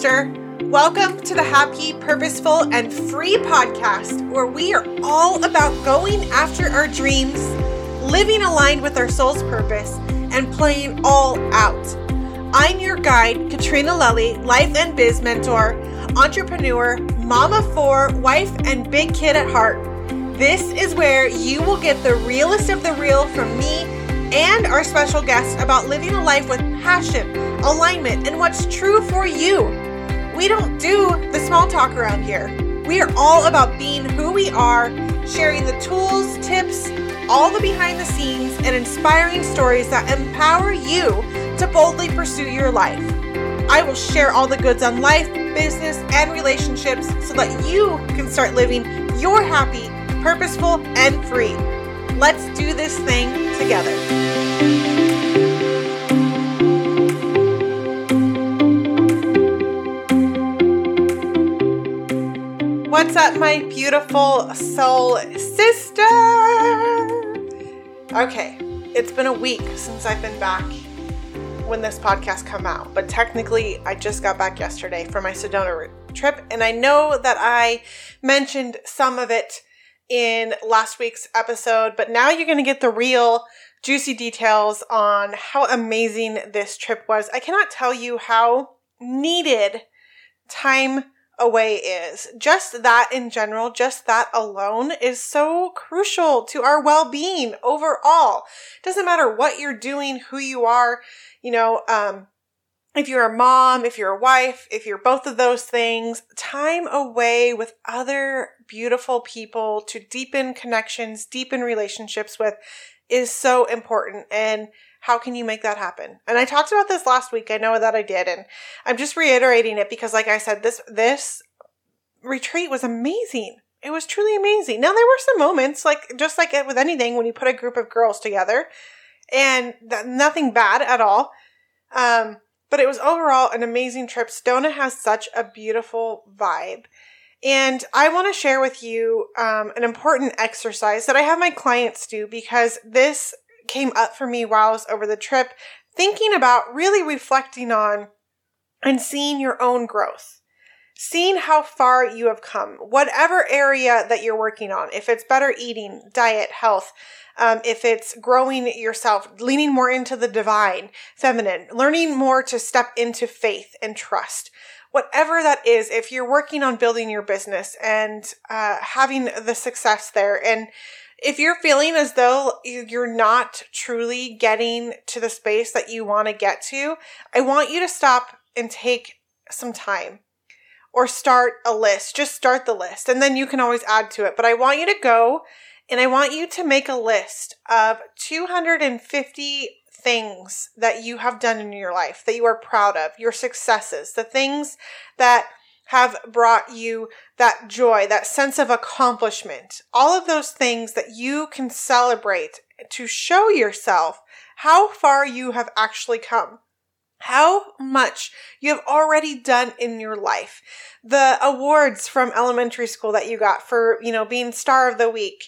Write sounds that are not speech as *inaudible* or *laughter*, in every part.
sister. Welcome to the Happy, Purposeful, and Free podcast, where we are all about going after our dreams, living aligned with our soul's purpose, and playing all out. I'm your guide, Katrina Lelli, life and biz mentor, entrepreneur, mama four, wife, and big kid at heart. This is where you will get the realest of the real from me and our special guests about living a life with passion, alignment, and what's true for you. We don't do the small talk around here. We are all about being who we are, sharing the tools, tips, all the behind the scenes, and inspiring stories that empower you to boldly pursue your life. I will share all the goods on life, business, and relationships so that you can start living your happy, purposeful, and free. Let's do this thing together. What's up, my beautiful soul sister? Okay, it's been a week since I've been back when this podcast come out, but technically I just got back yesterday from my Sedona trip, and I know that I mentioned some of it in last week's episode, but now you're going to get the real juicy details on how amazing this trip was. I cannot tell you how needed time away is. Just that in general, just that alone is so crucial to our well-being overall. Doesn't matter what you're doing, who you are, you know, um, if you're a mom, if you're a wife, if you're both of those things, time away with other beautiful people to deepen connections, deepen relationships with is so important. And how can you make that happen? And I talked about this last week. I know that I did. And I'm just reiterating it because like I said, this, this retreat was amazing. It was truly amazing. Now there were some moments like, just like with anything, when you put a group of girls together and th- nothing bad at all. Um, but it was overall an amazing trip. Sedona has such a beautiful vibe. And I want to share with you um, an important exercise that I have my clients do because this came up for me while I was over the trip, thinking about really reflecting on and seeing your own growth, seeing how far you have come, whatever area that you're working on, if it's better eating, diet, health, um, if it's growing yourself, leaning more into the divine, feminine, learning more to step into faith and trust. Whatever that is, if you're working on building your business and uh, having the success there, and if you're feeling as though you're not truly getting to the space that you want to get to, I want you to stop and take some time or start a list. Just start the list and then you can always add to it. But I want you to go and I want you to make a list of 250 things that you have done in your life that you are proud of, your successes, the things that have brought you that joy, that sense of accomplishment, all of those things that you can celebrate to show yourself how far you have actually come. How much you have already done in your life. The awards from elementary school that you got for, you know, being star of the week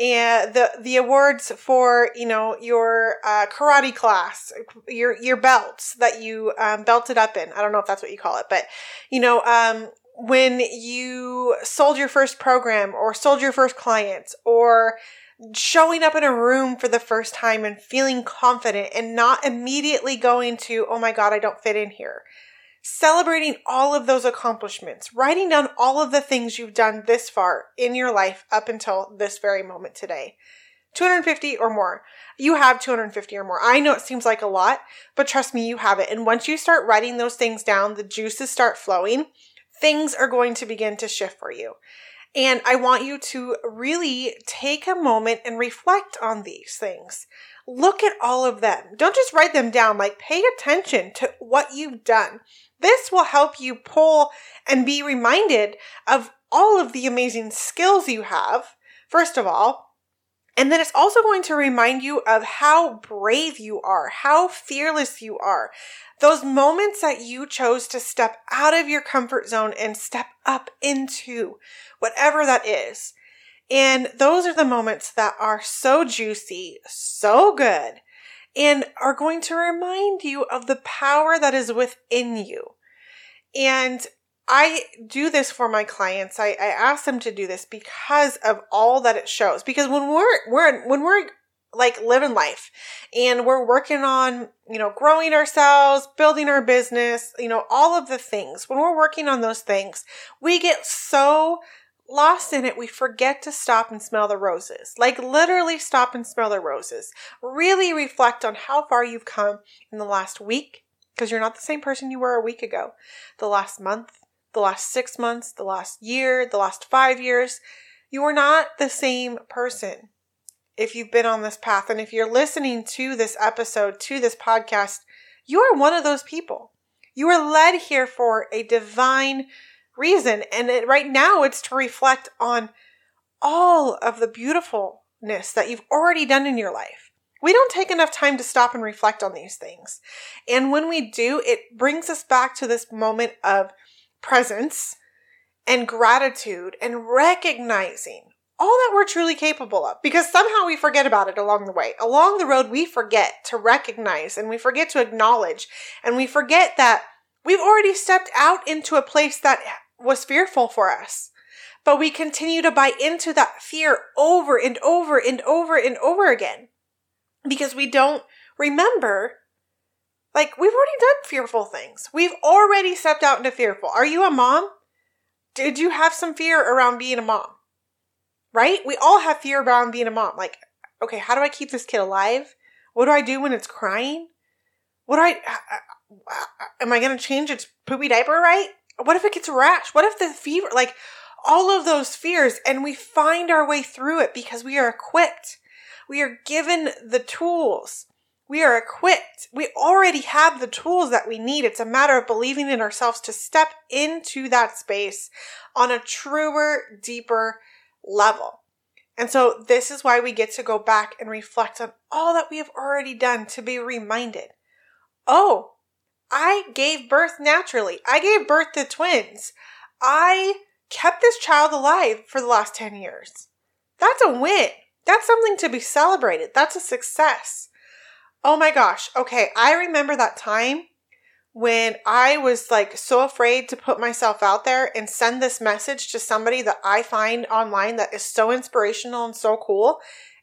and the the awards for you know your uh, karate class, your your belts that you um, belted up in. I don't know if that's what you call it, but you know um, when you sold your first program or sold your first clients or showing up in a room for the first time and feeling confident and not immediately going to oh my god I don't fit in here celebrating all of those accomplishments, writing down all of the things you've done this far in your life up until this very moment today. 250 or more. You have 250 or more. I know it seems like a lot, but trust me, you have it. And once you start writing those things down, the juices start flowing, things are going to begin to shift for you. And I want you to really take a moment and reflect on these things. Look at all of them. Don't just write them down, like pay attention to what you've done. This will help you pull and be reminded of all of the amazing skills you have, first of all. And then it's also going to remind you of how brave you are, how fearless you are. Those moments that you chose to step out of your comfort zone and step up into whatever that is. And those are the moments that are so juicy, so good, and are going to remind you of the power that is within you. And I do this for my clients. I, I ask them to do this because of all that it shows. Because when we're we're when we're like living life and we're working on, you know, growing ourselves, building our business, you know, all of the things. When we're working on those things, we get so lost in it, we forget to stop and smell the roses. Like literally stop and smell the roses. Really reflect on how far you've come in the last week, because you're not the same person you were a week ago, the last month, the last six months, the last year, the last five years. You are not the same person if you've been on this path. And if you're listening to this episode, to this podcast, you are one of those people. You are led here for a divine reason. And it, right now, it's to reflect on all of the beautifulness that you've already done in your life. We don't take enough time to stop and reflect on these things. And when we do, it brings us back to this moment of presence and gratitude and recognizing all that we're truly capable of because somehow we forget about it along the way. Along the road, we forget to recognize and we forget to acknowledge and we forget that we've already stepped out into a place that was fearful for us. But we continue to buy into that fear over and over and over and over again because we don't remember like we've already done fearful things. We've already stepped out into fearful. Are you a mom? Did you have some fear around being a mom? Right? We all have fear around being a mom. Like, okay, how do I keep this kid alive? What do I do when it's crying? What do I am I going to change its poopy diaper right? What if it gets a rash? What if the fever like all of those fears and we find our way through it because we are equipped. We are given the tools we are equipped. We already have the tools that we need. It's a matter of believing in ourselves to step into that space on a truer, deeper level. And so, this is why we get to go back and reflect on all that we have already done to be reminded oh, I gave birth naturally. I gave birth to twins. I kept this child alive for the last 10 years. That's a win. That's something to be celebrated. That's a success. Oh my gosh. Okay. I remember that time when I was like so afraid to put myself out there and send this message to somebody that I find online that is so inspirational and so cool.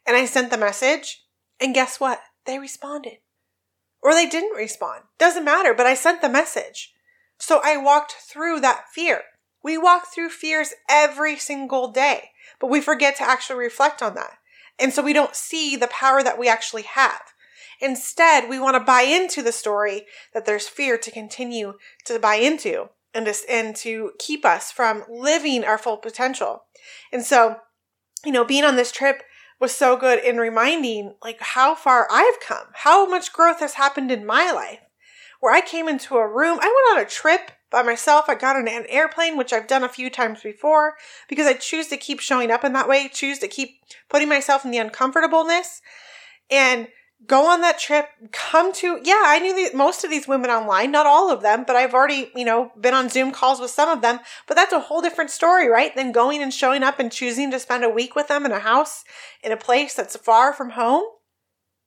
And I sent the message, and guess what? They responded. Or they didn't respond. Doesn't matter, but I sent the message. So I walked through that fear. We walk through fears every single day, but we forget to actually reflect on that. And so we don't see the power that we actually have. Instead, we want to buy into the story that there's fear to continue to buy into and to, and to keep us from living our full potential. And so, you know, being on this trip was so good in reminding like how far I've come, how much growth has happened in my life. Where I came into a room, I went on a trip by myself. I got on an airplane, which I've done a few times before, because I choose to keep showing up in that way, choose to keep putting myself in the uncomfortableness. And go on that trip, come to, yeah, I knew the, most of these women online, not all of them, but I've already, you know, been on Zoom calls with some of them, but that's a whole different story, right? Than going and showing up and choosing to spend a week with them in a house, in a place that's far from home.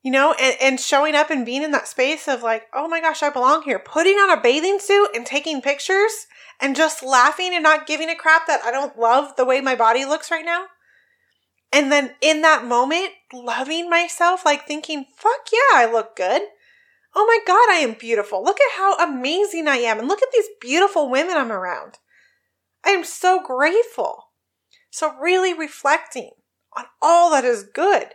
You know, and, and showing up and being in that space of like, oh my gosh, I belong here. Putting on a bathing suit and taking pictures and just laughing and not giving a crap that I don't love the way my body looks right now and then in that moment, loving myself, like thinking, fuck yeah, I look good. Oh my God, I am beautiful. Look at how amazing I am. And look at these beautiful women I'm around. I am so grateful. So, really reflecting on all that is good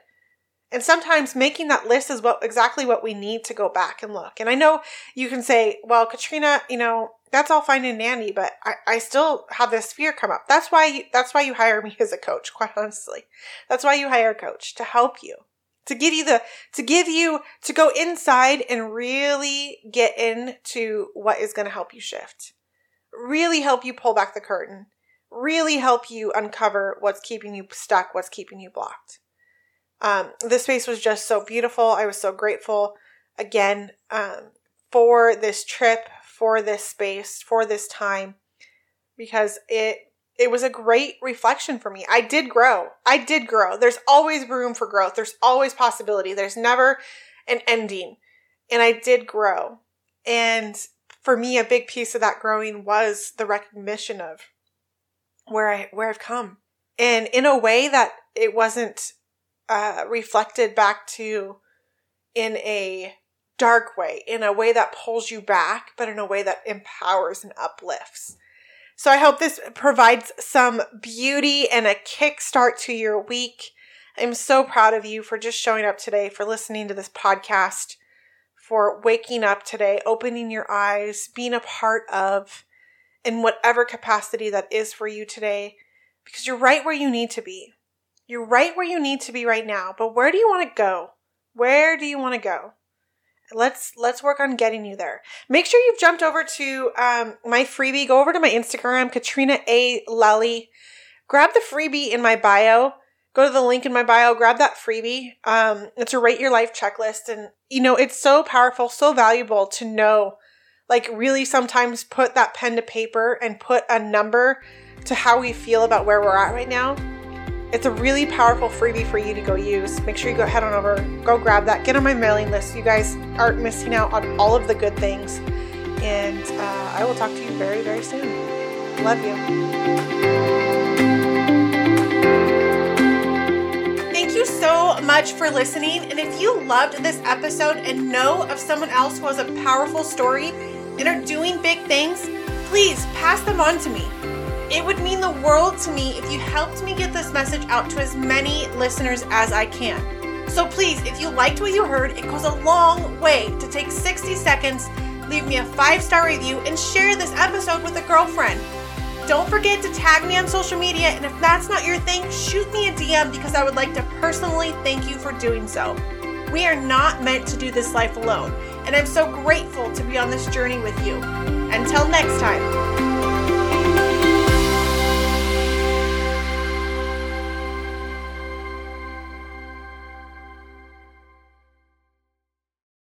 and sometimes making that list is what exactly what we need to go back and look. And I know you can say, well, Katrina, you know, that's all fine and dandy, but I, I still have this fear come up. That's why you, that's why you hire me *laughs* as a coach, quite honestly. That's why you hire a coach to help you. To give you the to give you to go inside and really get into what is going to help you shift. Really help you pull back the curtain. Really help you uncover what's keeping you stuck, what's keeping you blocked. Um, this space was just so beautiful. I was so grateful again um, for this trip, for this space, for this time, because it it was a great reflection for me. I did grow. I did grow. There's always room for growth. There's always possibility. There's never an ending. And I did grow. And for me, a big piece of that growing was the recognition of where I where I've come, and in a way that it wasn't uh, reflected back to in a dark way, in a way that pulls you back, but in a way that empowers and uplifts. So I hope this provides some beauty and a kickstart to your week. I'm so proud of you for just showing up today, for listening to this podcast, for waking up today, opening your eyes, being a part of, in whatever capacity that is for you today, because you're right where you need to be. You're right where you need to be right now, but where do you want to go? Where do you want to go? Let's let's work on getting you there. Make sure you've jumped over to um, my freebie. Go over to my instagram katrina a. Lelli. Grab the freebie in my bio. Go to the link in my bio. Grab that freebie. Um, it's a rate your life checklist. And you know it's so powerful so valuable to know like really sometimes put that pen to paper and put a number to how we feel about where we're at right now it's a really powerful freebie for you to go use. Make sure you go head on over, go grab that, get on my mailing list. You guys aren't missing out on all of the good things. And uh, I will talk to you very, very soon. Love you. Thank you so much for listening. And if you loved this episode and know of someone else who has a powerful story and are doing big things, please pass them on to me. It would mean the world to me if you helped me get this message out to as many listeners as I can. So please, if you liked what you heard, it goes a long way to take 60 seconds, leave me a five star review, and share this episode with a girlfriend. Don't forget to tag me on social media, and if that's not your thing, shoot me a DM because I would like to personally thank you for doing so. We are not meant to do this life alone, and I'm so grateful to be on this journey with you. Until next time.